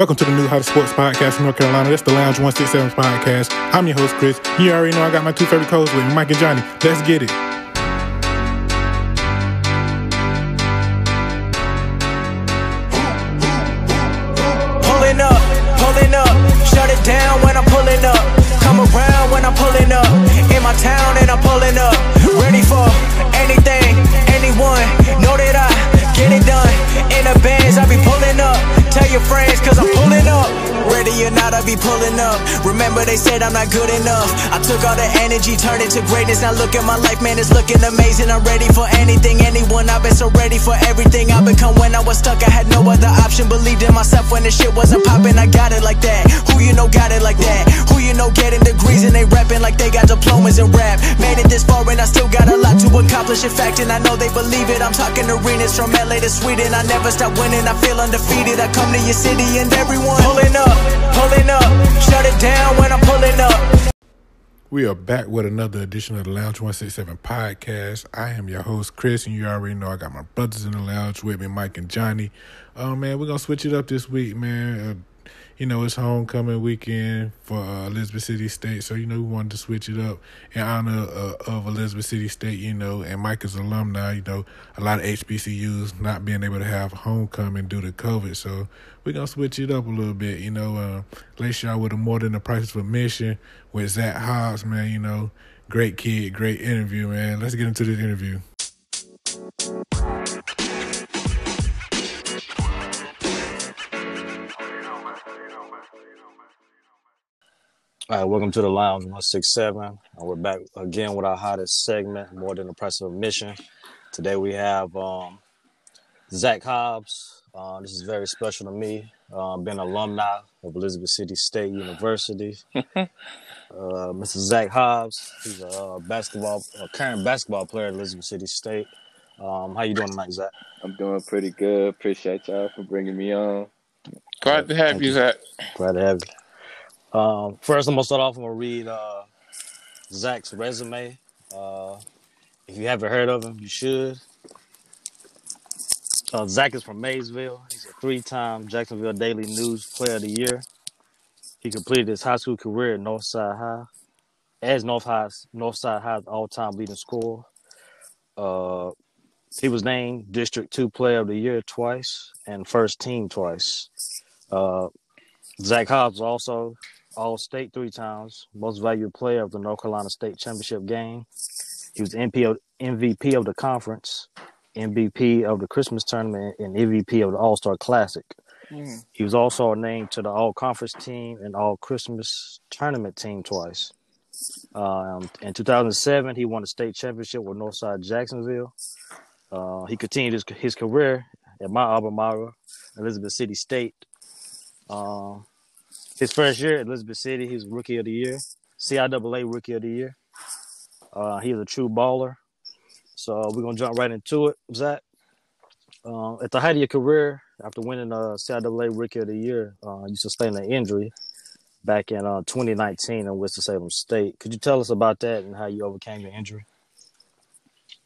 Welcome to the new Hottest Sports Podcast from North Carolina. That's the Lounge 167 podcast. I'm your host, Chris. You already know I got my two favorite co-hosts with me, Mike and Johnny. Let's get it. Friends, cause I'm or not, I be pulling up. Remember, they said I'm not good enough. I took all the energy, turned it to greatness. Now look at my life, man, it's looking amazing. I'm ready for anything, anyone. I've been so ready for everything I've become when I was stuck. I had no other option. Believed in myself when the shit wasn't popping. I got it like that. Who you know got it like that? Who you know getting degrees and they rapping like they got diplomas in rap? Made it this far and I still got a lot to accomplish. In fact, and I know they believe it. I'm talking arenas from LA to Sweden. I never stop winning. I feel undefeated. I come to your city and everyone pulling up, pulling up. Shut it down when I'm pulling up. We are back with another edition of the Lounge 167 podcast. I am your host, Chris, and you already know I got my brothers in the lounge with me, Mike and Johnny. Oh, man, we're going to switch it up this week, man. Uh, you know, it's homecoming weekend for uh, Elizabeth City State, so, you know, we wanted to switch it up in honor uh, of Elizabeth City State, you know, and Mike is alumni, you know, a lot of HBCUs not being able to have homecoming due to COVID, so we're to switch it up a little bit, you know, uh, lace y'all with a more than the prices of admission with Zach Hobbs, man, you know, great kid, great interview, man. Let's get into this interview. All right, welcome to the Lounge 167. And we're back again with our hottest segment, More Than Impressive Mission. Today we have um, Zach Hobbs. Uh, this is very special to me. Uh, been an alumni of Elizabeth City State University. uh, Mr. Zach Hobbs, he's a uh, basketball, a current basketball player at Elizabeth City State. Um, how you doing tonight, Zach? I'm doing pretty good. Appreciate y'all for bringing me on. Glad to have Thank you, you. Zach. Glad to have you. Um, first, I'm gonna start off. I'm gonna read uh, Zach's resume. Uh, if you haven't heard of him, you should. Uh, Zach is from Maysville. He's a three-time Jacksonville Daily News Player of the Year. He completed his high school career at Northside High, as North High, Northside High's all-time leading scorer. Uh, he was named District Two Player of the Year twice and First Team twice. Uh, Zach Hobbs also All State three times, Most Valued Player of the North Carolina State Championship game. He was MP of, MVP of the conference, MVP of the Christmas tournament, and MVP of the All Star Classic. Mm. He was also named to the All Conference team and All Christmas tournament team twice. Um, in 2007, he won the state championship with Northside Jacksonville. Uh, he continued his, his career at my alma mater, Elizabeth City State. Um, his first year at Elizabeth City, he was Rookie of the Year, CIAA Rookie of the Year. Uh, he is a true baller. So we're gonna jump right into it, Zach. Uh, at the height of your career, after winning uh, CIAA Rookie of the Year, uh, you sustained an injury back in uh, 2019 in Winston-Salem State. Could you tell us about that and how you overcame your injury?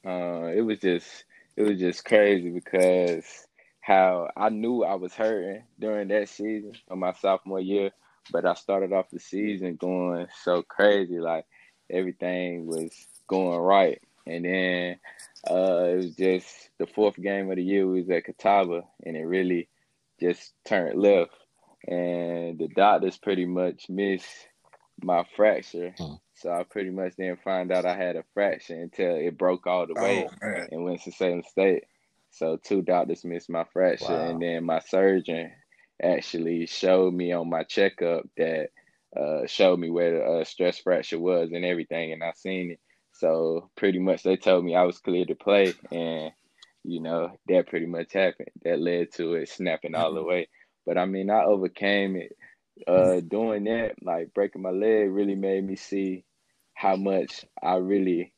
Uh, it was just it was just crazy because how I knew I was hurting during that season of my sophomore year, but I started off the season going so crazy, like everything was going right, and then uh, it was just the fourth game of the year we was at Catawba, and it really just turned left, and the doctors pretty much missed my fracture. Hmm. So I pretty much didn't find out I had a fracture until it broke all the way Oh man. in Winston-Salem State. So two doctors missed my fracture, Wow. and then my surgeon actually showed me on my checkup that uh, showed me where the uh, stress fracture was and everything, and I seen it. So pretty much they told me I was clear to play, and you know that pretty much happened. That led to it snapping all the way. But I mean, I overcame it. Uh, doing that, like breaking my leg, really made me see how much I really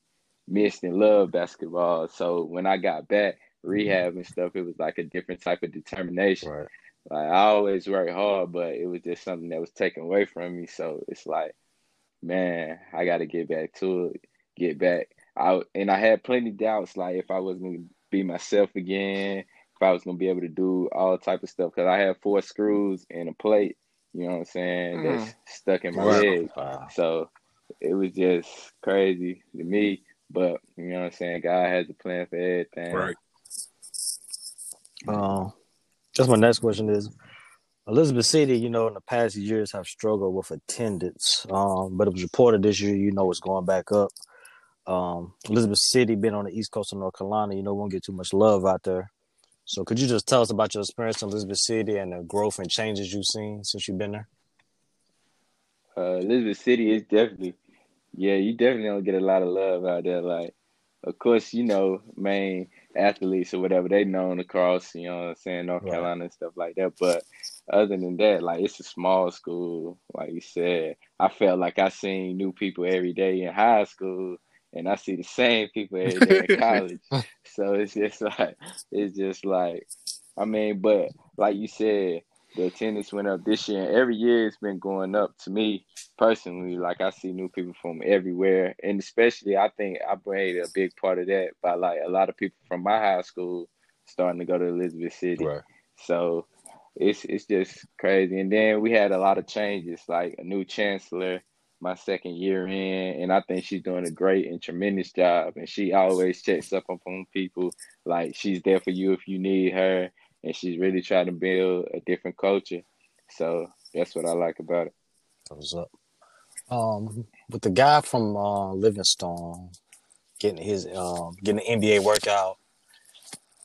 missed and loved basketball. So when I got back, rehab and stuff, it was like a different type of determination. Right. Like I always worked hard, but it was just something that was taken away from me. So it's like, man, I got to get back to it, get back. I and I had plenty doubts, like if I was gonna be myself again, if I was gonna be able to do all type of stuff because I have four screws and a plate. You know what I'm saying? Mm. That's stuck in my Wow. leg. Wow. So it was just crazy to me. But you know what I'm saying? God has a plan for everything. Right. Um, that's my next question is Elizabeth City, you know, in the past years have struggled with attendance. Um, but it was reported this year, you know, it's going back up. Um, Elizabeth City being on the east coast of North Carolina, you know, won't get too much love out there. So could you just tell us about your experience in Elizabeth City and the growth and changes you've seen since you've been there? Uh, Elizabeth City is definitely, yeah, you definitely don't get a lot of love out there. Like, of course, you know, main athletes or whatever, they known across, you know saying, North Right. Carolina and stuff like that. But other than that, like, it's a small school. Like you said, I felt like I seen new people every day in high school, and I see the same people every day in college. So it's just like, it's just like, I mean, but like you said, the attendance went up this year, and every year it's been going up to me personally. Like I see new people from everywhere, and especially I think I played a big part of that by like a lot of people from my high school starting to go to Elizabeth City. Right. So it's it's just crazy. And then we had a lot of changes, like a new chancellor my second year in, and I think she's doing a great and tremendous job. And she always checks up on people, like she's there for you if you need her, and she's really trying to build a different culture. So that's what I like about it. Thumbs up. Um, with the guy from uh, Livingstone getting his um, getting an NBA workout,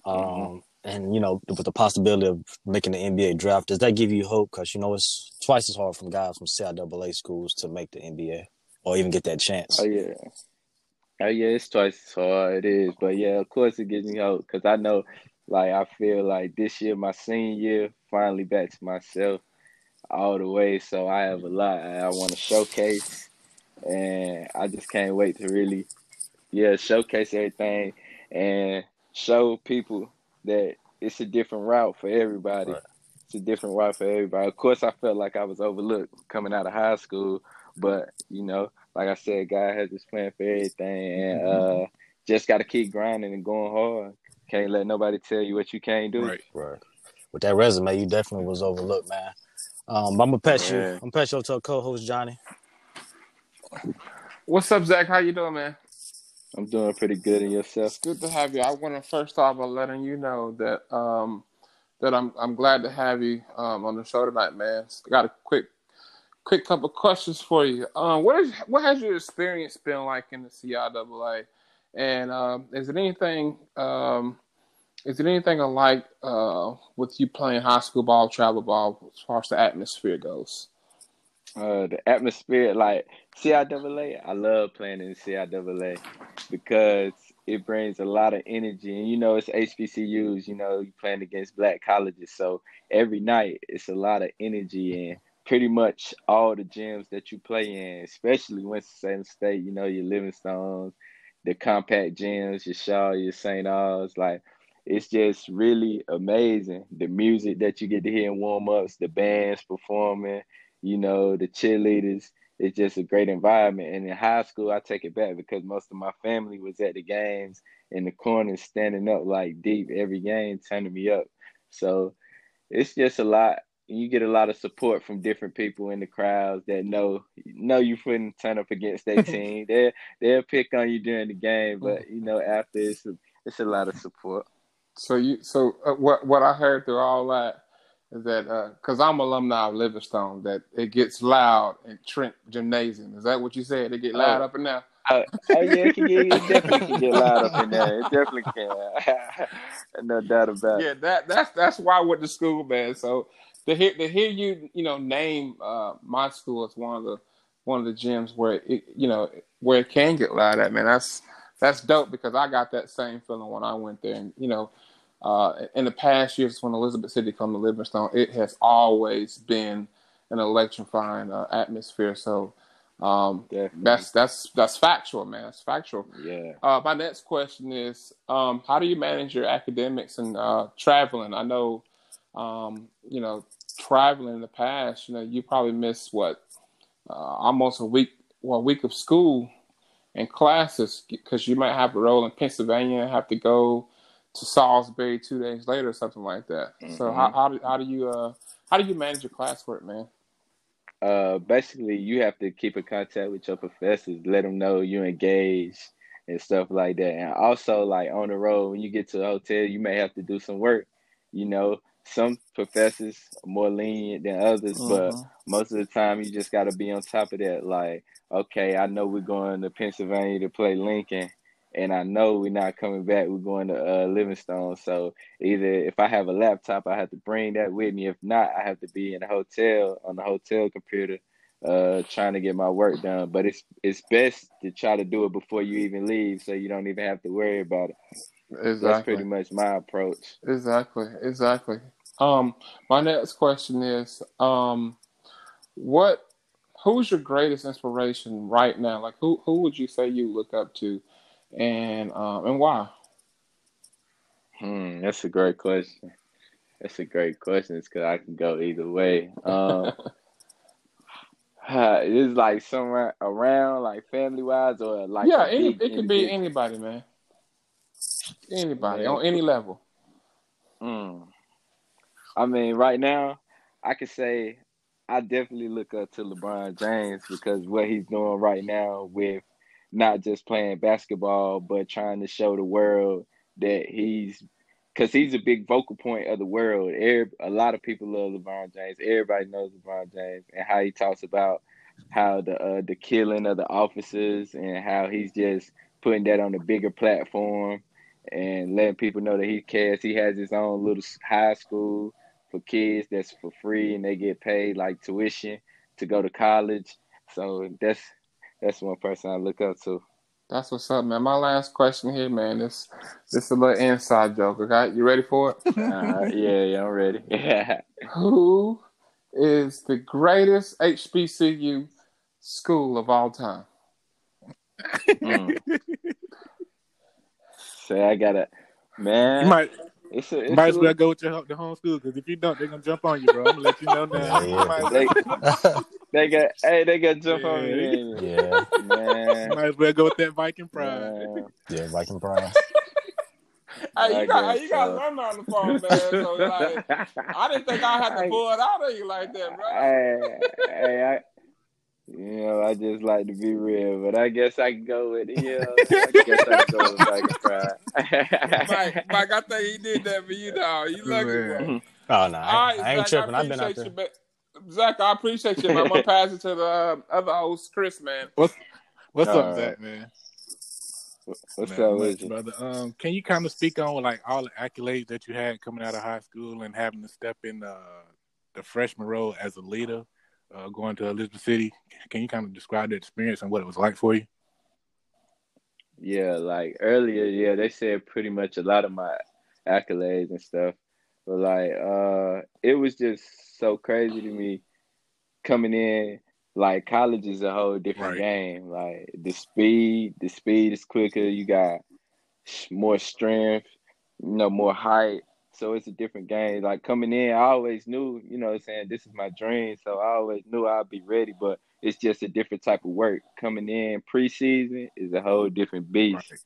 um, Mhm. and you know with the possibility of making the NBA draft, does that give you hope? Because you know it's twice as hard from guys from CIAA schools to make the NBA or even get that chance. Oh yeah, oh yeah, it's twice as hard. It is, but yeah, of course it gives me hope because I know, like, I feel like this year, my senior year, finally back to myself all the way. So I have a lot I want to showcase, and I just can't wait to really, yeah, showcase everything and show people that it's a different route for everybody. Right. It's a different route for everybody. Of course, I felt like I was overlooked coming out of high school, but you know, like I said, God has His plan for everything, and uh, just got to keep grinding and going hard. Can't let nobody tell you what you can't do. Right. Right. With that resume, you definitely was overlooked, man. Um, I'm gonna pass you. I'm gonna pass you over to our co-host Johnny. What's up, Zach? How you doing, man? I'm doing pretty good in It's yourself. good to have you. I want to first off by letting you know that um that I'm I'm glad to have you um on the show tonight, man. I got a quick quick couple questions for you. Um, what is what has your experience been like in the CIAA, and um, is it anything um is it anything alike uh with you playing high school ball, travel ball, as far as the atmosphere goes? Uh, the atmosphere, like CIAA, I love playing in CIAA because it brings a lot of energy. And you know, it's HBCUs, you know, you playing against black colleges. So every night it's a lot of energy and pretty much all the gyms that you play in, especially Winston-Salem State, you know, your Livingstones, the compact gyms, your Shaw, your St. Aug's, like it's just really amazing. The music that you get to hear in warm-ups, the bands performing, you know, the cheerleaders. It's just a great environment. And in high school, I take it back because most of my family was at the games in the corners, standing up like deep every game, turning me up. So it's just a lot. You get a lot of support from different people in the crowds that know know you wouldn't turn up against their team. They they'll pick on you during the game, but you know after it's a, it's a lot of support. So you, so uh, what what I heard through all that is that because I'm alumni of Livingstone, that it gets loud in Trent Gymnasium. Is that what you said? It get loud Oh. up in there. Oh, oh yeah, it, can get, it definitely can get loud up in there. It definitely can. no doubt about it. Yeah, that that's that's why I went to school, man. So to hear to hear you, you know, name uh, my school as one of the one of the gyms where it, you know, where it can get loud at, man. That's that's dope because I got that same feeling when I went there, and you know. Uh, in the past years, when Elizabeth City come to Livingstone, it has always been an electrifying uh, atmosphere. So um, that's that's that's factual, man. That's factual. Yeah. Uh, my next question is, um, how do you manage your academics and uh, traveling? I know, um, you know, traveling in the past, you know, you probably missed what, uh, almost a week, well, a week of school and classes because you might have to roll in Pennsylvania, and have to go to Salisbury two days later or something like that. So Mm-hmm. how how do, how do you uh how do you manage your classwork, man? Uh, basically, you have to keep in contact with your professors, let them know you engaged and stuff like that. And also, like on the road, when you get to a hotel, you may have to do some work. You know, some professors are more lenient than others, but Mhm. most of the time, you just got to be on top of that. Like, okay, I know we're going to Pennsylvania to play Lincoln, and I know we're not coming back. We're going to uh, Livingstone. So either if I have a laptop, I have to bring that with me. If not, I have to be in a hotel on the hotel computer, uh, trying to get my work done. But it's it's best to try to do it before you even leave, so you don't even have to worry about it. That's pretty much my approach. Exactly. Exactly. Um, my next question is, um, what, who's your greatest inspiration right now? Like, who, who would you say you look up to, and um, and why? Hmm, that's a great question. That's a great question. It's because I can go either way. Um, it's like somewhere around, like family wise, or like yeah, any, big it could be anybody, man. Anybody Man. on any level. Mm. I mean, right now, I could say I definitely look up to LeBron James because what he's doing right now with not just playing basketball, but trying to show the world that he's because he's a big vocal point of the world. Every, a lot of people love LeBron James. Everybody knows LeBron James and how he talks about how the uh, the killing of the officers and how he's just putting that on a bigger platform and letting people know that he cares. He has his own little high school for kids that's for free and they get paid like tuition to go to college. So that's that's one person I look up to. That's what's up, man. My last question here, man. This this a little inside joke. Okay, you ready for it? Uh, yeah, yeah, I'm ready. Yeah. Who is the greatest HBCU school of all time? Mm. Say I gotta, man. You might it's a, it's might as a well go with your ho- the home school because if you don't, they're gonna jump on you, bro. I'm gonna let you know now. Yeah, yeah. They, they got, hey, they got jump on Yeah. me, Yeah, man. might as well go with that Viking pride. yeah, Viking pride. Hey, I you got guess you got so. On the phone, man. So like, I didn't think I had to I- pull it out of you like that, bro. Hey, hey, I, you know, I just like to be real, but I guess I can go with yeah. I guess I can go with Viking Pride. Mike, Mike, I think he did that for you, dog. You lucky, bro. Oh no, All I, right, I ain't Zach, tripping. I've been out there. you, man. Zach, I appreciate you, man. I'm gonna pass it to the uh, other host, Chris, man. What's All up, right. Zach, man? What's Man, up with you? brother? Um, can you kind of speak on like all the accolades that you had coming out of high school and having to step in uh, the freshman role as a leader, uh, going to Elizabeth City? Can you kind of describe the experience and what it was like for you? Yeah, like earlier, yeah, they said pretty much a lot of my accolades and stuff. But like uh it was just so crazy to me coming in like college is a whole different Right. game. Like the speed, the speed is quicker, you got more strength, you know, more height. So it's a different game. Like coming in, I always knew, you know saying, this is my dream. So I always knew I'd be ready, but it's just a different type of work. Coming in preseason is a whole different beast. Right.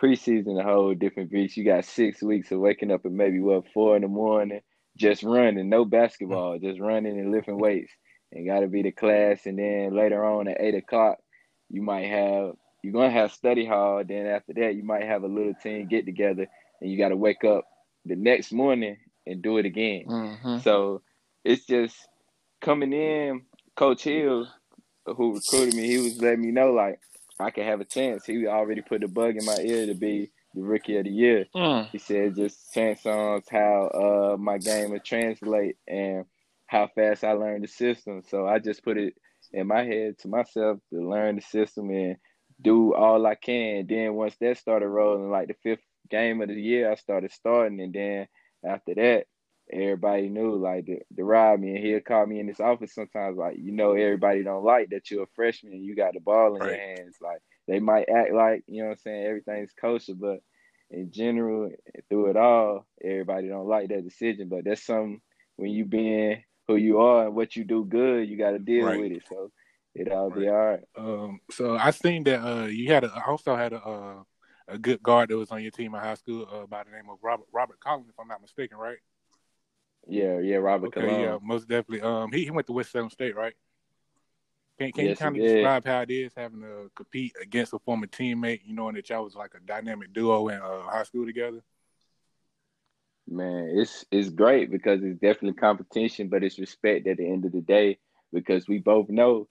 Preseason a whole different beast. You got six weeks of waking up at maybe what four in the morning, just running, no basketball, mm-hmm. just running and lifting weights. And gotta be the class and then later on at eight o'clock you might have you're gonna have study hall, then after that you might have a little team get together and you gotta wake up the next morning and do it again. Mm-hmm. So it's just coming in, Coach Hill, who recruited me, he was letting me know like I could have a chance. He already put the bug in my ear to be the rookie of the year. Mm. He said just chance on how uh my game would translate and how fast I learned the system. So I just put it in my head to myself to learn the system and do all I can. Then once that started rolling, like the fifth game of the year, I started starting, and then after that, everybody knew like the, the ride me, and he'll call me in his office sometimes, like you know, everybody don't like that you're a freshman and you got the ball in your hands. Like they might act like you know what I'm saying everything's kosher, but in general, through it all, everybody don't like that decision. But that's something when you being who you are and what you do good, you got to deal Right. with it. So it all be all right. Um, so I seen that uh, you had a, also had a, uh, a good guard that was on your team in high school uh, by the name of Robert Robert Collins, if I'm not mistaken, right? Yeah, yeah, Robert Okay, yeah, most definitely. Um, he, he went to Winston-Salem State, right? Can Can Yes, you kind of describe how it is having to compete against a former teammate? You knowing that y'all was like a dynamic duo in uh, high school together. Man, it's it's great because it's definitely competition, but it's respect at the end of the day because we both know,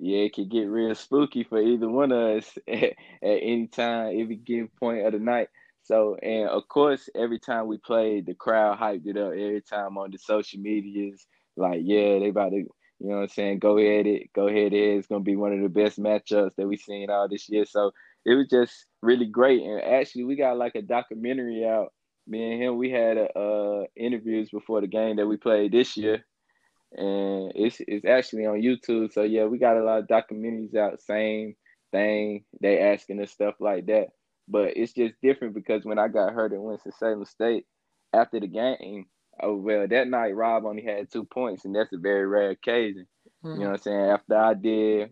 yeah, it could get real spooky for either one of us at, at any time, every given point of the night. So, and of course, every time we played, the crowd hyped it up every time on the social medias. Like, yeah, they about to, you know what I'm saying? Go ahead, it, go ahead, it. It's gonna be one of the best matchups that we've seen all this year. So it was just really great. And actually, we got like a documentary out me and him we had uh interviews before the game that we played this year and it's it's actually on YouTube. So yeah we got a lot of documentaries out same thing. They asking us stuff like that. But it's just different because when I got hurt at Winston-Salem State after the game oh well that night Rob only had two points and that's a very rare occasion. You know what I'm saying? After I did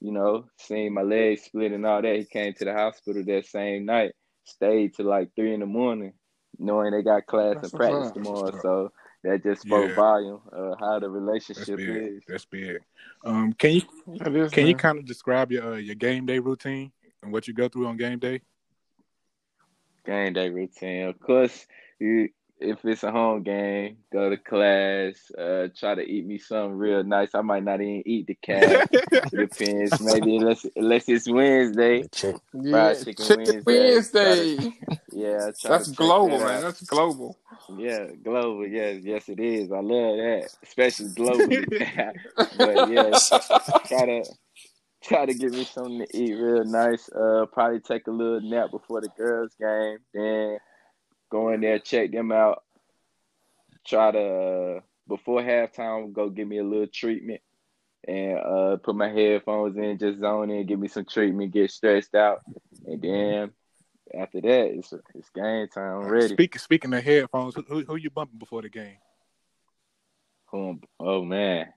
you know seeing my legs split and all that he came to the hospital that same night stayed till like three in the morning knowing they got class That's and practice tomorrow. So that just spoke Yeah. volume of how the That's relationship big. is. That's big. Um, can you It is, can you kind of describe your uh, your game day routine and what you go through on game day? Game day routine. Of course, you if it's a home game, go to class, uh, try to eat me something real nice. I might not even eat the cat. Depends. Maybe unless unless it's Wednesday. Chick. Yeah, Fried chicken Chicken Wednesday. Wednesday. Yeah, try That's global, that man. That's global. Yeah, global. Yes, yes, it is. I love that, especially globally. but yeah, try to try to give me something to eat real nice. Uh, probably take a little nap before the girls' game. Then go in there, check them out. Try to uh, before halftime, go give me a little treatment and uh, put my headphones in, just zone in, give me some treatment, get stressed out, and then after that, it's it's game time. I'm ready. Speaking speaking of headphones, who, who who you bumping before the game? Um, oh man,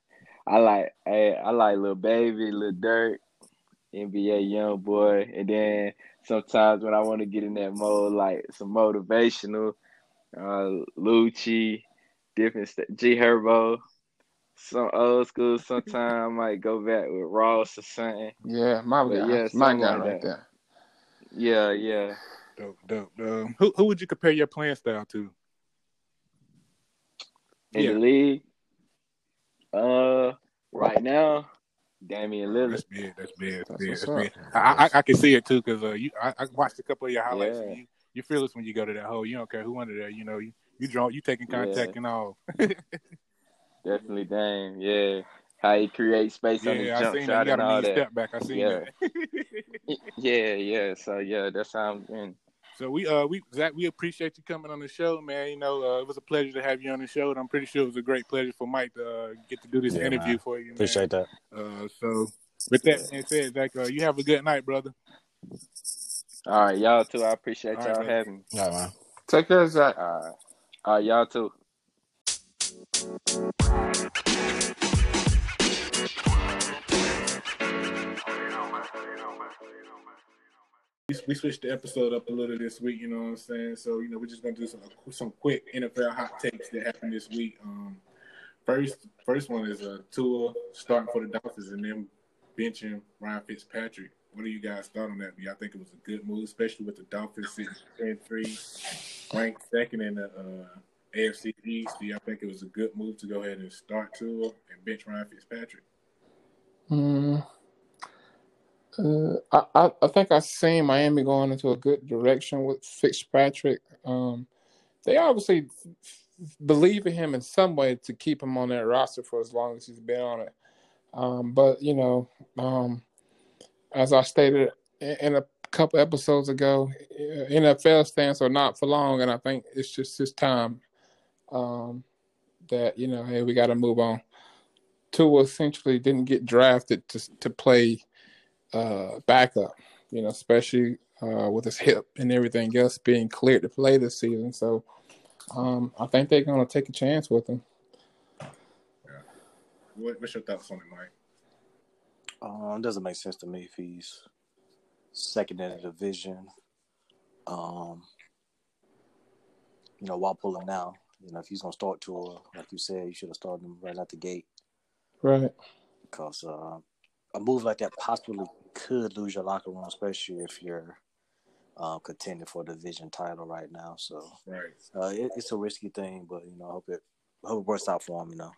I like I, I like Lil Baby, Lil Durk, NBA YoungBoy, and then sometimes when I want to get in that mode, like some motivational, uh, Lucci, different st- G Herbo, some old school. Sometimes I might go back with Ross or something. Yeah, my But guy. yeah, my something guy like right that. there. Yeah, yeah. Dope, dope. Um, who who would you compare your playing style to? In Yeah. the league, uh, right now, Damian Lillard. That's big. That's big. That's That's big. That's big. I, I I can see it too because uh, you I, I watched a couple of your highlights. Yeah. And you you feel this when you go to that hole. You don't care who under there. You know you you draw you taking contact Yeah. and all. Definitely Dame, yeah. How he creates space on his yeah, I jump seen shot You got and a all that. step back. I seen Yeah. that. Yeah, yeah. So yeah, that's how I'm in. So we uh we Zach we appreciate you coming on the show, man. You know uh, it was a pleasure to have you on the show, and I'm pretty sure it was a great pleasure for Mike to uh, get to do this Yeah, interview man. for you. Man. Appreciate that. Uh, so with that being said, Zach, uh, you have a good night, brother. All right, y'all too. I appreciate All y'all right, having me. All right, man. Take care, Zach. All right. All right, y'all too. We, switched the episode up a little this week. You know what I'm saying? So you know we're just gonna do some some quick NFL hot takes that happened this week. Um, first first one is a uh, Tua starting for the Dolphins and then benching Ryan Fitzpatrick. What do you guys thought on that? Do y'all think it was a good move, especially with the Dolphins sitting three three, ranked second in the uh, AFC East? Do y'all think it was a good move to go ahead and start Tua and bench Ryan Fitzpatrick? Mm, uh, I, I I think I seen Miami going into a good direction with Fitzpatrick. Um, they obviously believe in him in some way to keep him on that roster for as long as he's been on it. Um, but you know, um, as I stated in, a couple episodes ago, uh, NFL stands are not for long, and I think it's just his time. Um, that you know, hey, we got to move on. Tua essentially didn't get drafted to to play uh, backup, you know, especially uh, with his hip and everything else being cleared to play this season. So um, I think they're going to take a chance with him. What, what's your thoughts on it, Mike? Um, doesn't make sense to me if he's second in the division. Um, you know, why pulling now? You know, if he's gonna start Tua, like you said, you should have started him right out the gate. Right. Because uh, a move like that possibly could lose your locker room, especially if you're uh, contending for the division title right now. So Right. uh, it, it's a risky thing, but you know, I hope it I hope it works out for him. You know,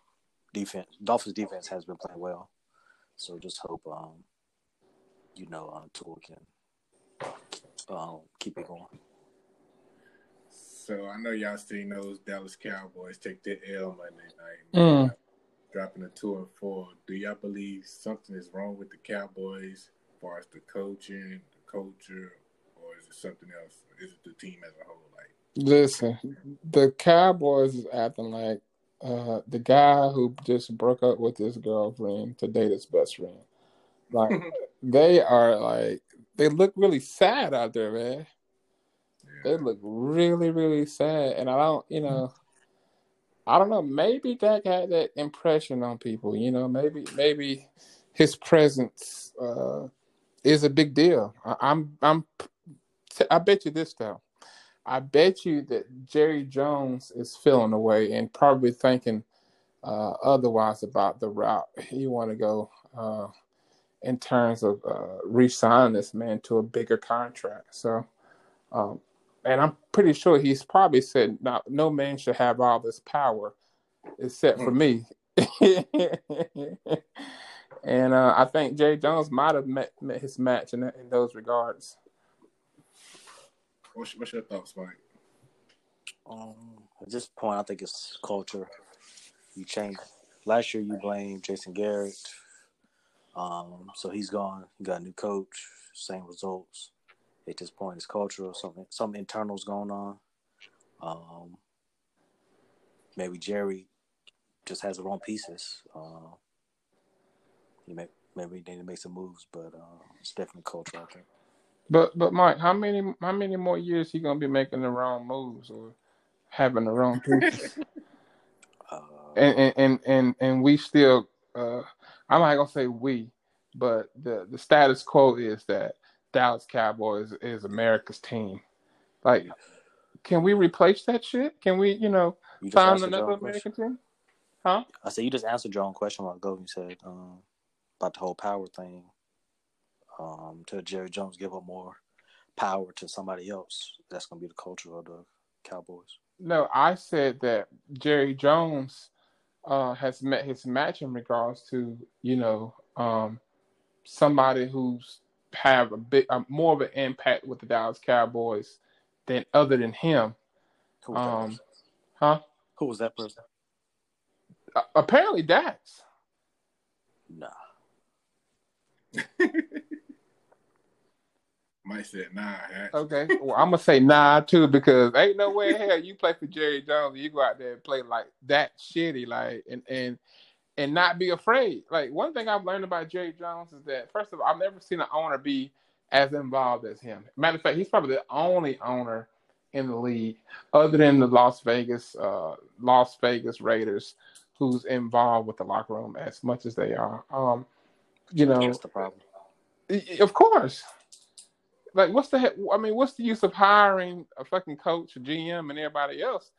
defense Dolphins defense has been playing well, so just hope um, you know, uh, Tua can um, keep it going. So I know y'all seen those Dallas Cowboys take the L Monday night, Mm. Dropping a two and four. Do y'all believe something is wrong with the Cowboys as far as the coaching, the culture, or is it something else? Is it the team as a whole? Like, Listen, the Cowboys is acting like uh, the guy who just broke up with his girlfriend to date his best friend. Like they are like they look really sad out there, man. They look really, really sad, and I don't, you know, I don't know. Maybe Dak had that impression on people. You know, maybe maybe his presence uh, is a big deal. I, I'm I'm I bet you this though. I bet you that Jerry Jones is feeling away and probably thinking uh, otherwise about the route he want to go uh, in terms of uh, re-signing this man to a bigger contract. So, um, and I'm pretty sure he's probably said, "No, no man should have all this power except for me." and uh, I think Jay Jones might have met, met his match in, in those regards. what's, what's your thoughts, Mike? Um, at this point, I think it's culture. You change. Last year, you blamed Jason Garrett. Um, so he's gone. You got a new coach. Same results. At this point, it's cultural. Something, some internals going on. Um, maybe Jerry just has the wrong pieces. Uh, he may, maybe need to make some moves, but uh, it's definitely culture. I think. But but Mike, how many how many more years he gonna be making the wrong moves or having the wrong pieces? Uh, and, and and and and we still uh I'm not gonna say we, but the the status quo is that Dallas Cowboys is America's team. Like, can we replace that shit? Can we, you know, you find another. American team? Huh? I said you just answered your own question while ago. You said um, about the whole power thing. Um, to Jerry Jones give up more power to somebody else. That's gonna be the culture of the Cowboys. No, I said that Jerry Jones uh, has met his match in regards to you know um, somebody who's have a big uh, more of an impact with the Dallas Cowboys than other than him. Who? Um, huh? Who was that person? Uh, apparently, Dak's. Nah. Mike said, "Nah, Hatch. Okay, well, I'm gonna say nah too because ain't no way in hell you play for Jerry Jones and you go out there and play like that shitty, like and and and not be afraid. Like one thing I've learned about Jerry Jones is that first of all, I've never seen an owner be as involved as him. Matter of fact, he's probably the only owner in the league, other than the Las Vegas uh, Las Vegas Raiders, who's involved with the locker room as much as they are. Um, you know, That's the problem. of course. Like, what's the? I mean, what's the use of hiring a fucking coach, a GM, and everybody else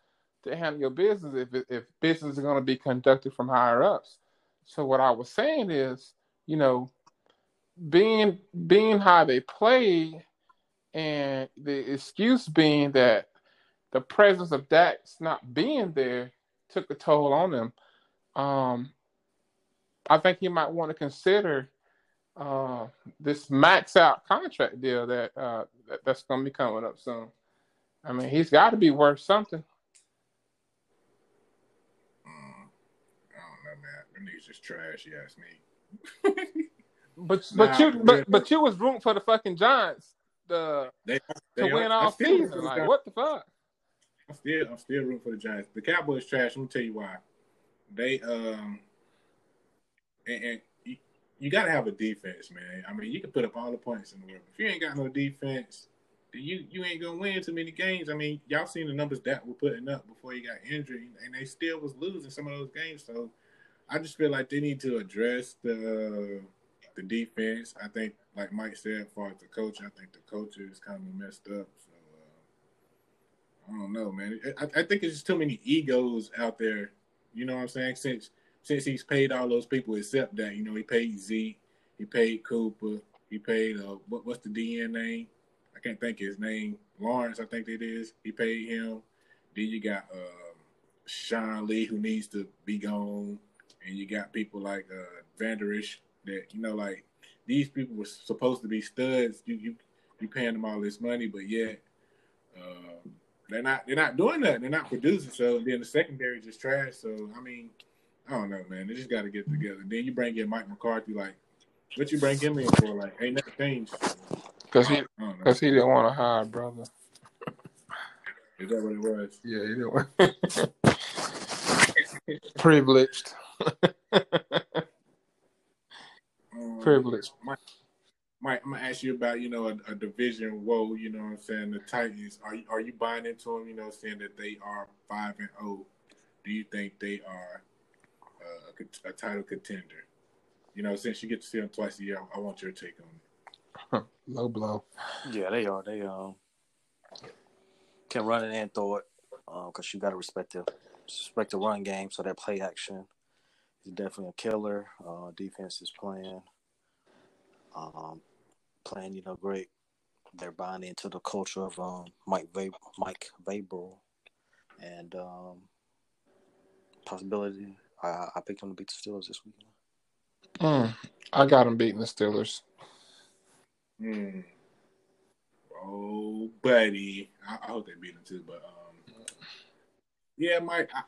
to handle your business if if business is going to be conducted from higher ups? So what I was saying is, you know, being being how they play, and the excuse being that the presence of Dak's not being there took a toll on them. Um, I think he might want to consider uh, this max out contract deal that, uh, that that's going to be coming up soon. I mean, he's got to be worth something. Mm, I don't know, man. Them niggas just trash. You ask me. But Nah, but you but but you was rooting for the fucking Giants the They, to they are- win all season. Like Giants. what the fuck? I'm still, I'm still rooting for the Giants. The Cowboys trash. Let me tell you why. They um, and, and you, you got to have a defense, man. I mean, you can put up all the points in the world. If you ain't got no defense, then you you ain't gonna win too many games. I mean, y'all seen the numbers that were putting up before he got injured, and they still was losing some of those games. So I just feel like they need to address the the defense. I think, like Mike said, as far as the coach, I think the coach is kind of messed up. So uh, I don't know, man. I, I think it's just too many egos out there. You know what I'm saying? Since since he's paid all those people except that, you know, he paid Zeke, he paid Cooper, he paid uh what, what's the DN name? I can't think his name. Lawrence, I think it is. He paid him. Then you got um, Sean Lee, who needs to be gone, and you got people like uh, Vander Esch that you know, like these people were supposed to be studs. You you you paying them all this money, but yet uh, they're not they're not doing that. They're not producing. So then the secondary is just trash. So I mean, I don't know, man. They just got to get together. Then you bring in Mike McCarthy, like what you bring him in for? Like ain't nothing changed. Because he, I don't know. cause he didn't want to hire brother. Is that what it was? Yeah, he didn't want. Privileged. Um, Privileged. Mike, Mike, I'm gonna ask you about you know a, a division woe. You know what I'm saying? The Titans. Are you are you buying into them? You know, saying that they are five and zero. Do you think they are uh, a, a title contender? You know, since you get to see them twice a year, I, I want your take on it. Low blow. Yeah, they are. They um can run it and throw it because you got to respect the respect the run game. So that play action is definitely a killer. Uh, defense is playing um, playing you know great. They're buying into the culture of um, Mike Va- Mike Vrabel and um, possibility. I, I picked them to beat the Steelers this weekend. Mm, I got him beating the Steelers. Hmm. Oh, buddy, I, I hope they beat them too. But um, yeah, Mike, I,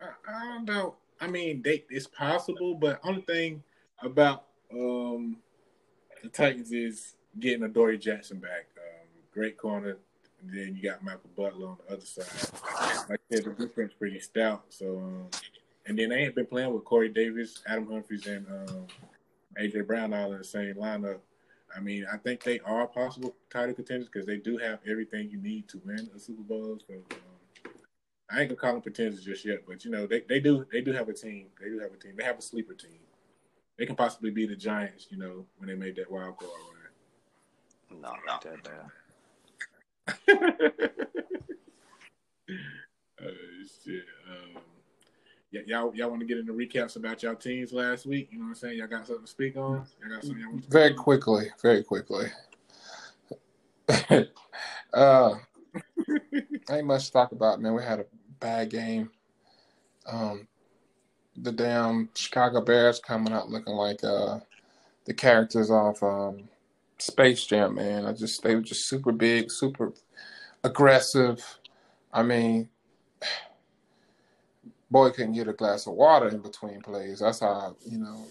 I, I don't know. I mean, they it's possible, but only thing about um the Titans is getting Adoree Jackson back. Um, great corner. And then you got Michael Butler on the other side. Like I said, the defense pretty stout. So, um, and then they ain't been playing with Corey Davis, Adam Humphries, and um, AJ Brown all in the same lineup. I mean, I think they are possible title contenders because they do have everything you need to win a Super Bowl. So, um, I ain't gonna call them pretenders just yet, but you know, they, they do they do have a team. They do have a team. They have a sleeper team. They can possibly be the Giants, you know, when they made that wild card run. No, not that bad. oh shit. Um, yeah, y'all y'all want to get into recaps about y'all teams last week? You know what I'm saying? Y'all got something to speak on? Y'all got something y'all want to Very speak on? quickly, very quickly. uh, ain't much to talk about, man. We had a bad game. Um, the damn Chicago Bears coming out looking like uh the characters off um Space Jam, man. I just they were just super big, super aggressive. I mean, boy couldn't get a glass of water in between plays. That's how you know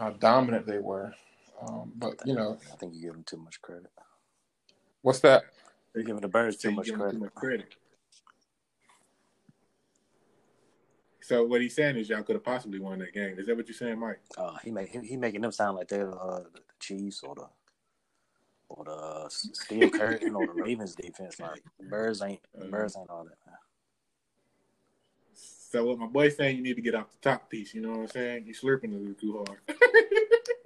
how dominant they were. Um, but you know, I think you give them too much credit. what's that? You're giving the Bears too much credit. too much credit. So what he's saying is y'all could have possibly won that game. Is that what you're saying, Mike? Uh, he make he, he making them sound like they're uh, the Chiefs or the or the uh, Steel Curtain or the Ravens defense. Like Birds ain't Birds ain't all that. Man. So what my boy's saying, you need to get off the top piece. You know what I'm saying? You slurping a little too hard.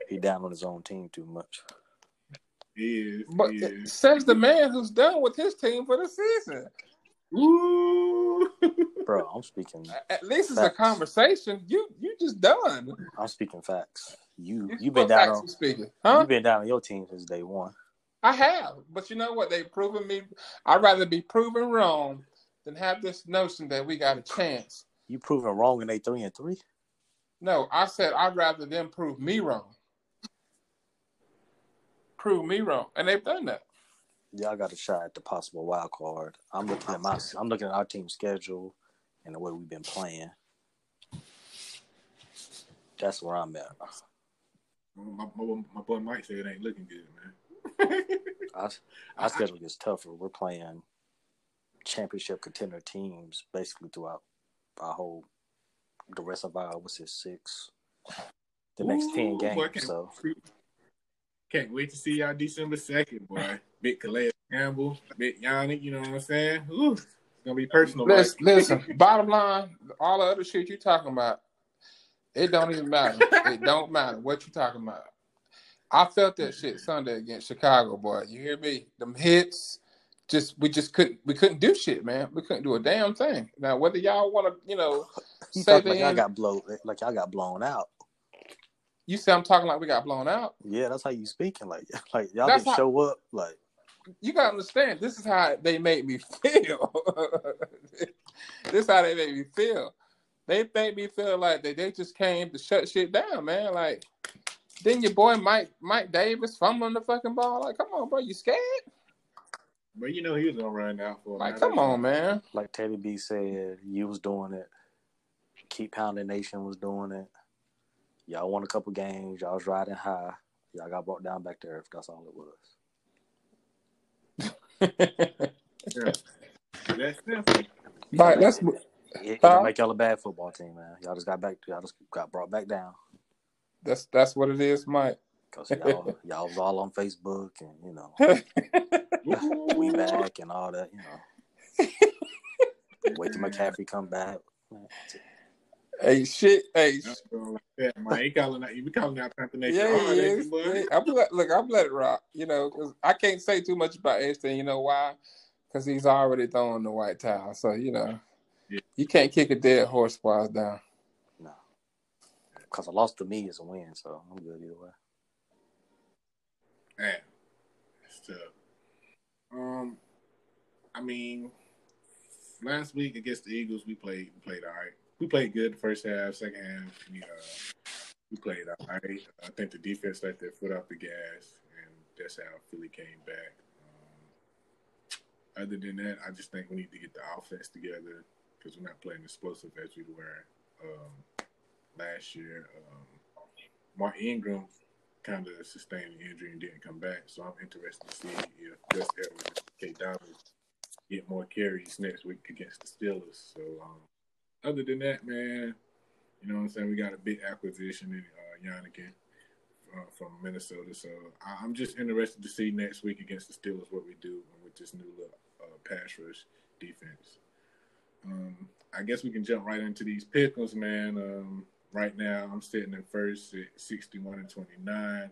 He down on his own team too much. he is. But he it is. says the man who's done with his team for the season. Ooh. Bro, I'm speaking At least it's a conversation. You you just done. I'm speaking facts. You You been down on speaking, huh? you been down on your team since day one. I have, but you know what? They've proven me. I'd rather be proven wrong than have this notion that we got a chance. You proven wrong in they three and three. No, I said I'd rather them prove me wrong. Prove me wrong, and they've done that. Y'all got a shot at the possible wild card. I'm looking at my I'm looking at our team schedule and the way we've been playing. That's where I'm at. my, my, my boy Mike said it ain't looking good, man. Our, our schedule gets tougher. We're playing championship contender teams basically throughout our whole the rest of our what's it six the next ten Ooh, boy, games. can't, So can't wait to see y'all December second, boy. Big Calais Campbell, Big Yannick, you know what I'm saying? Ooh, it's gonna be personal. Mike. Listen, listen. bottom line, all the other shit you're talking about, it don't even matter. it don't matter what you're talking about. I felt that shit Sunday against Chicago, boy. You hear me? Them hits, just we just couldn't we couldn't do shit, man. We couldn't do a damn thing. Now whether y'all want to, you know, You say like y'all got blown, like y'all got blown out. you say I'm talking like we got blown out. Yeah, that's how you speaking. Like, like y'all That's didn't how- show up. Like, You gotta understand. This is how they made me feel. this is how they made me feel. They made me feel like they, they just came to shut shit down, man. Like, then your boy Mike Mike Davis fumbling the fucking ball. Like, come on, bro, you scared? But you know he was gonna run out for. Like, come on, man. like Teddy B said, you was doing it. Keep Pounding Nation was doing it. Y'all won a couple games. Y'all was riding high. Y'all got brought down back to earth. That's all it was. That's simple. But that's It, it Huh? don't make y'all a bad football team, man. Y'all just got back. Y'all just got brought back down that's that's what it is, Mike. because y'all y'all was all on Facebook and you know we back and all that. You know, wait till McCaffrey come back. Man, hey, shit. Hey, That's all like that, man. He calling out. You be calling out Panther Nation. Yeah, hard, he ain't is. you, boy? Yeah, I'm let, look, I'm let it rock. You know, 'cause I can't say too much about Ashton. You know why? Because he's already throwing the white towel. So you know, Yeah. you can't kick a dead horse while it's down. no, because a loss to me is a win, so I'm good either way. Man, it's tough. Um, I mean, last week against the Eagles, we played we played all right. We played good first half. Second half, we uh, we played all right. I think the defense let their foot off the gas, and that's how Philly came back. Um, other than that, I just think we need to get the offense together because we're not playing explosive as we were um, last year. Um, Mark Ingram kind of sustained an injury and didn't come back. So I'm interested to see if Gus Edwards K. Dobbins get more carries next week against the Steelers. So um, other than that, man, you know what I'm saying? We got a big acquisition in uh, Yannick uh, from Minnesota. So I- I'm just interested to see next week against the Steelers what we do with this new look, uh, pass rush defense. Um, I guess we can jump right into these pickles, man. Um, right now, I'm sitting in first at 61 and 29,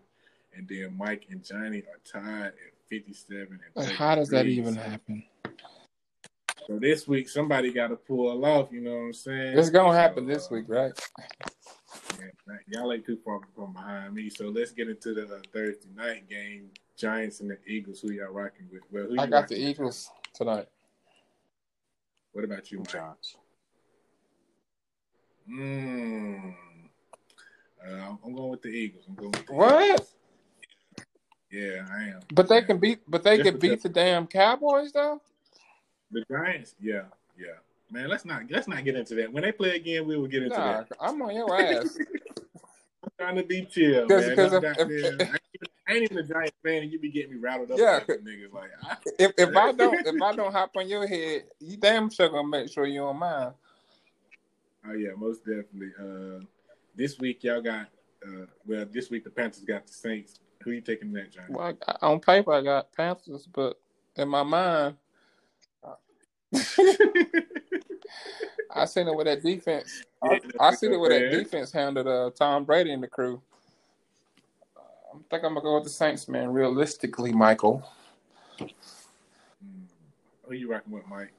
and then Mike and Johnny are tied at 57 and how does that even happen? So this week, somebody got to pull off. You know what I'm saying? It's gonna happen So, this uh, week, right? yeah, y'all ain't too far from behind me. So let's get into the uh, Thursday night game. Giants and the Eagles. Who y'all rocking with? Well, who I got the rocking with? Eagles tonight. What about you, Mike? Giants. Mm. Uh, I'm going with the Eagles. I'm going with the What? Eagles. Yeah, I am. But they can beat. But they Just can beat because- the damn Cowboys though. The Giants. Yeah, yeah. Man, let's not let's not get into that. When they play again, we will get into Nah, that. I'm on your ass. I'm trying to be chill, 'Cause- man. 'cause if- goddamn- if- I, ain't, I ain't even a Giants fan, and you be getting me rattled up. Yeah, niggas like. I, if if I don't if I don't hop on your head, you damn sure gonna make sure you on mine. oh yeah, most definitely. Uh, this week y'all got. Uh, well, this week the Panthers got the Saints. Who you taking that, Johnny? Well, I, on paper I got Panthers, but in my mind, I seen it with that defense. I, I seen it with that defense handled uh, Tom Brady and the crew. Uh, I think I'm gonna go with the Saints, man. Realistically, Michael. Who you rocking with, Mike?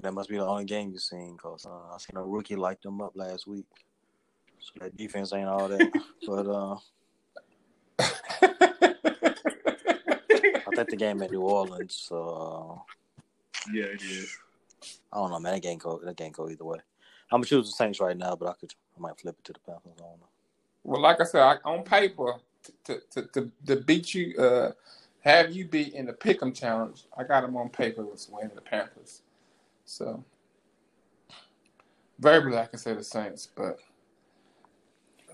That must be the only game you've seen because uh, I seen a rookie light them up last week. So that defense ain't all that. but uh, I think the game at New Orleans. So Yeah, it is. uh, I don't know, man. That game go that game go either way. I'm gonna choose the Saints right now, but I could I might flip it to the Panthers. I don't know. Well, like I said, I, on paper, to, to to to beat you, uh, have you beat in the Pick'em challenge, I got them on paper was winning the Panthers. So, verbally, I can say the Saints, but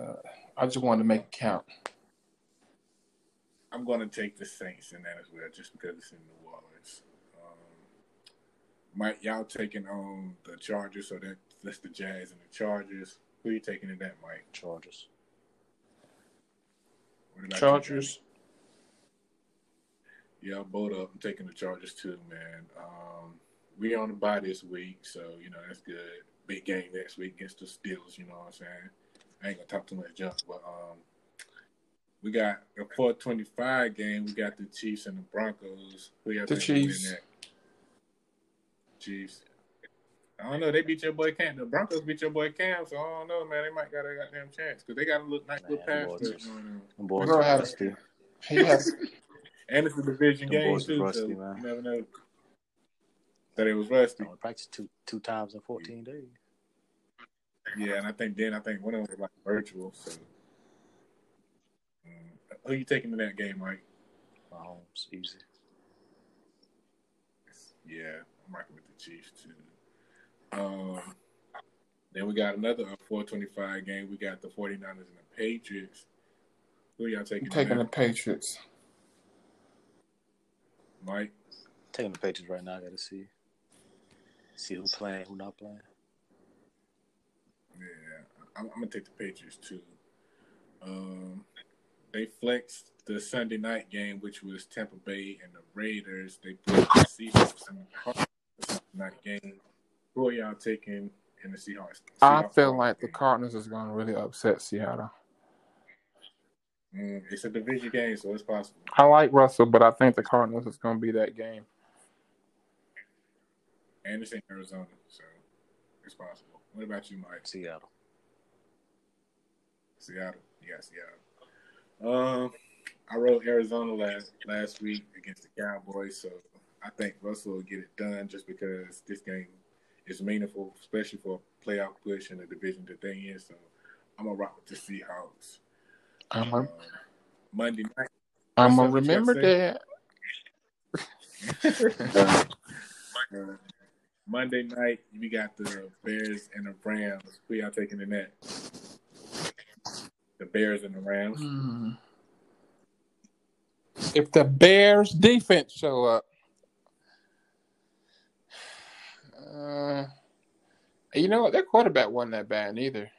uh, I just wanted to make it count. I'm going to take the Saints in that as well, just because it's in New Orleans. Mike, y'all taking on the Chargers, so that that's the Jags and the Chargers. Who you taking in that, Mike? Chargers. What about you, Chargers. Johnny? Yeah, both up. I'm taking the Chargers too, man. Um, we on the bye this week, so you know that's good. Big game next week against the Steelers. You know what I'm saying? I ain't gonna talk too much junk, but um, we got a 425 game. We got the Chiefs and the Broncos. Who y'all The think will win Chiefs. That? Chiefs. I don't know. They beat your boy Cam. The Broncos beat your boy Cam, so I don't know, man. They might got a goddamn chance because they got a look nice Man, little them pass. boys to- is- going on. Them boys Bro, are had- rusty. He has And it's a division Them game boys is too, rusty, so man. you never know. That it was rusty. Only practiced two two times in fourteen days. Yeah, and I think then I think one of them was like virtual. So, who you taking in that game, Mike? Mahomes, easy. Yeah, I'm rocking with the Chiefs too. Um, then we got another uh, 425 game. We got the 49ers and the Patriots. Who y'all taking? in taking the? Patriots. Mike. Taking the Patriots right now. I got to see see who playing, who not playing. Yeah, I'm, I'm gonna take the Patriots too. Um, they flexed the Sunday night game, which was Tampa Bay and the Raiders. They put the Seahawks in the night game. Who are y'all taking in the Seahawks? I feel like the? Cardinals is going to really upset Seattle. Mm, it's a division game, so it's possible. I like Russell, but I think the Cardinals is going to be that game. And it's in Arizona, so it's possible. What about you, Mike? Seattle. Seattle. You got Seattle. Um, I wrote Arizona last last week against the Cowboys, so I think Russell will get it done just because this game is meaningful, especially for a playoff push in the division that they in. So I'm gonna rock with the Seahawks. I'm Um, a, Monday night. I'm what's gonna up, what you remember that. Uh, Monday night, we got the Bears and the Rams. Who y'all taking in that? The Bears and the Rams. Hmm. If the Bears defense show up, uh, you know what? Their quarterback wasn't that bad either.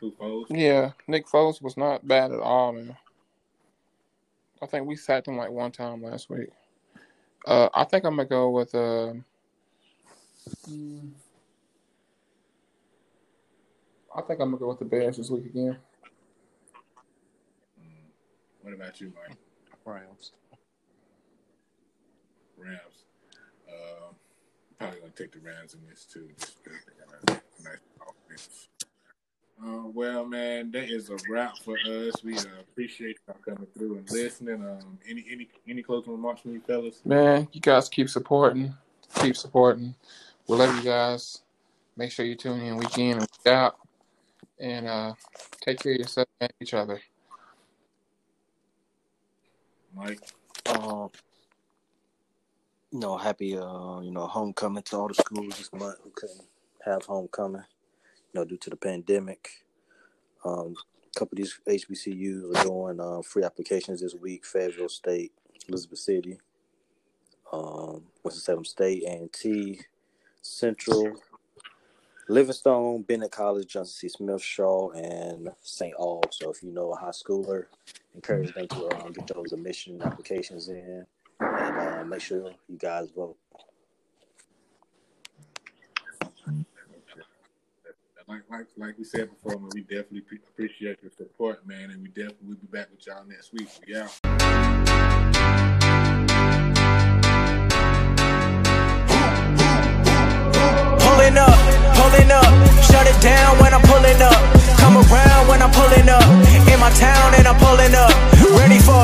Who Foles? Yeah, Nick Foles was not bad at all, man. I think we sacked him like one time last week. Uh, I think I'm gonna go with uh, mm, I think I'm gonna go with the Bears this week again. What about you, Mike? Rams. Rams. Probably gonna take the Rams in this too. Just because they got a nice offense. Uh, well, man, that is a wrap for us. We uh, appreciate y'all coming through and listening. Um, any any any closing remarks from you fellas? Man, you guys keep supporting, keep supporting. We love you guys. Make sure you tune in week in and week out, and uh, take care of yourself and each other. Mike. Um, you know, happy uh, you know, homecoming to all the schools this month who couldn't have homecoming, you know, due to the pandemic. Um, a couple of these HBCUs are doing uh, free applications this week. Fayetteville State, Elizabeth City, um, Winston-Salem State, A&T, Central, Livingstone, Bennett College, Johnson C. Smith, Shaw, and St. Aug's. So if you know a high schooler, encourage them to uh, get those admission applications in and uh, make sure you guys vote. Like like like we said before, man, we definitely pre- appreciate your support, man, and we definitely will be back with y'all next week. Yeah. Pulling up, pulling up, shut it down when I'm pulling up. Come around when I'm pulling up. In my town and I'm pulling up. Ready for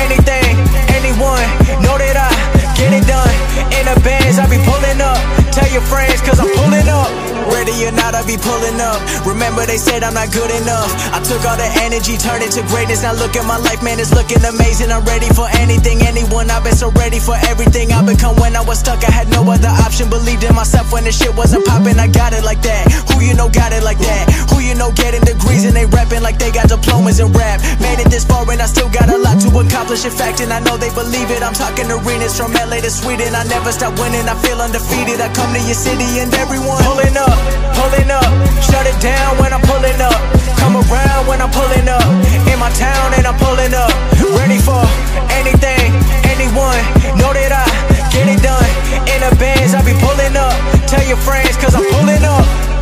anything, anyone. Know that I get it done. In the bands, I be pulling up. Tell your friends, cause I'm pulling up. Ready or not, I be pulling up. Remember, they said I'm not good enough. I took all the energy, turned it to greatness. Now look at my life, man, it's looking amazing. I'm ready for anything, anyone. I've been so ready for everything I've become when I was stuck. I had no other option. Believed in myself when the shit wasn't popping. I got it like that. Who you know got it like that? Who you know getting degrees and they rapping like they got diplomas in rap. Made it this far and I still got a lot to accomplish. In fact, and I know they believe it. I'm talking arenas from LA to Sweden. I never stop winning. I feel undefeated. I come to your city and everyone pulling up, up, pulling up. Shut it down when I'm pulling up. Come around when I'm pulling up. In my town and I'm pulling up. Ready for anything, anyone. Know that I get it done. In the bands, I be pulling up. Tell your friends, cause I'm pulling up.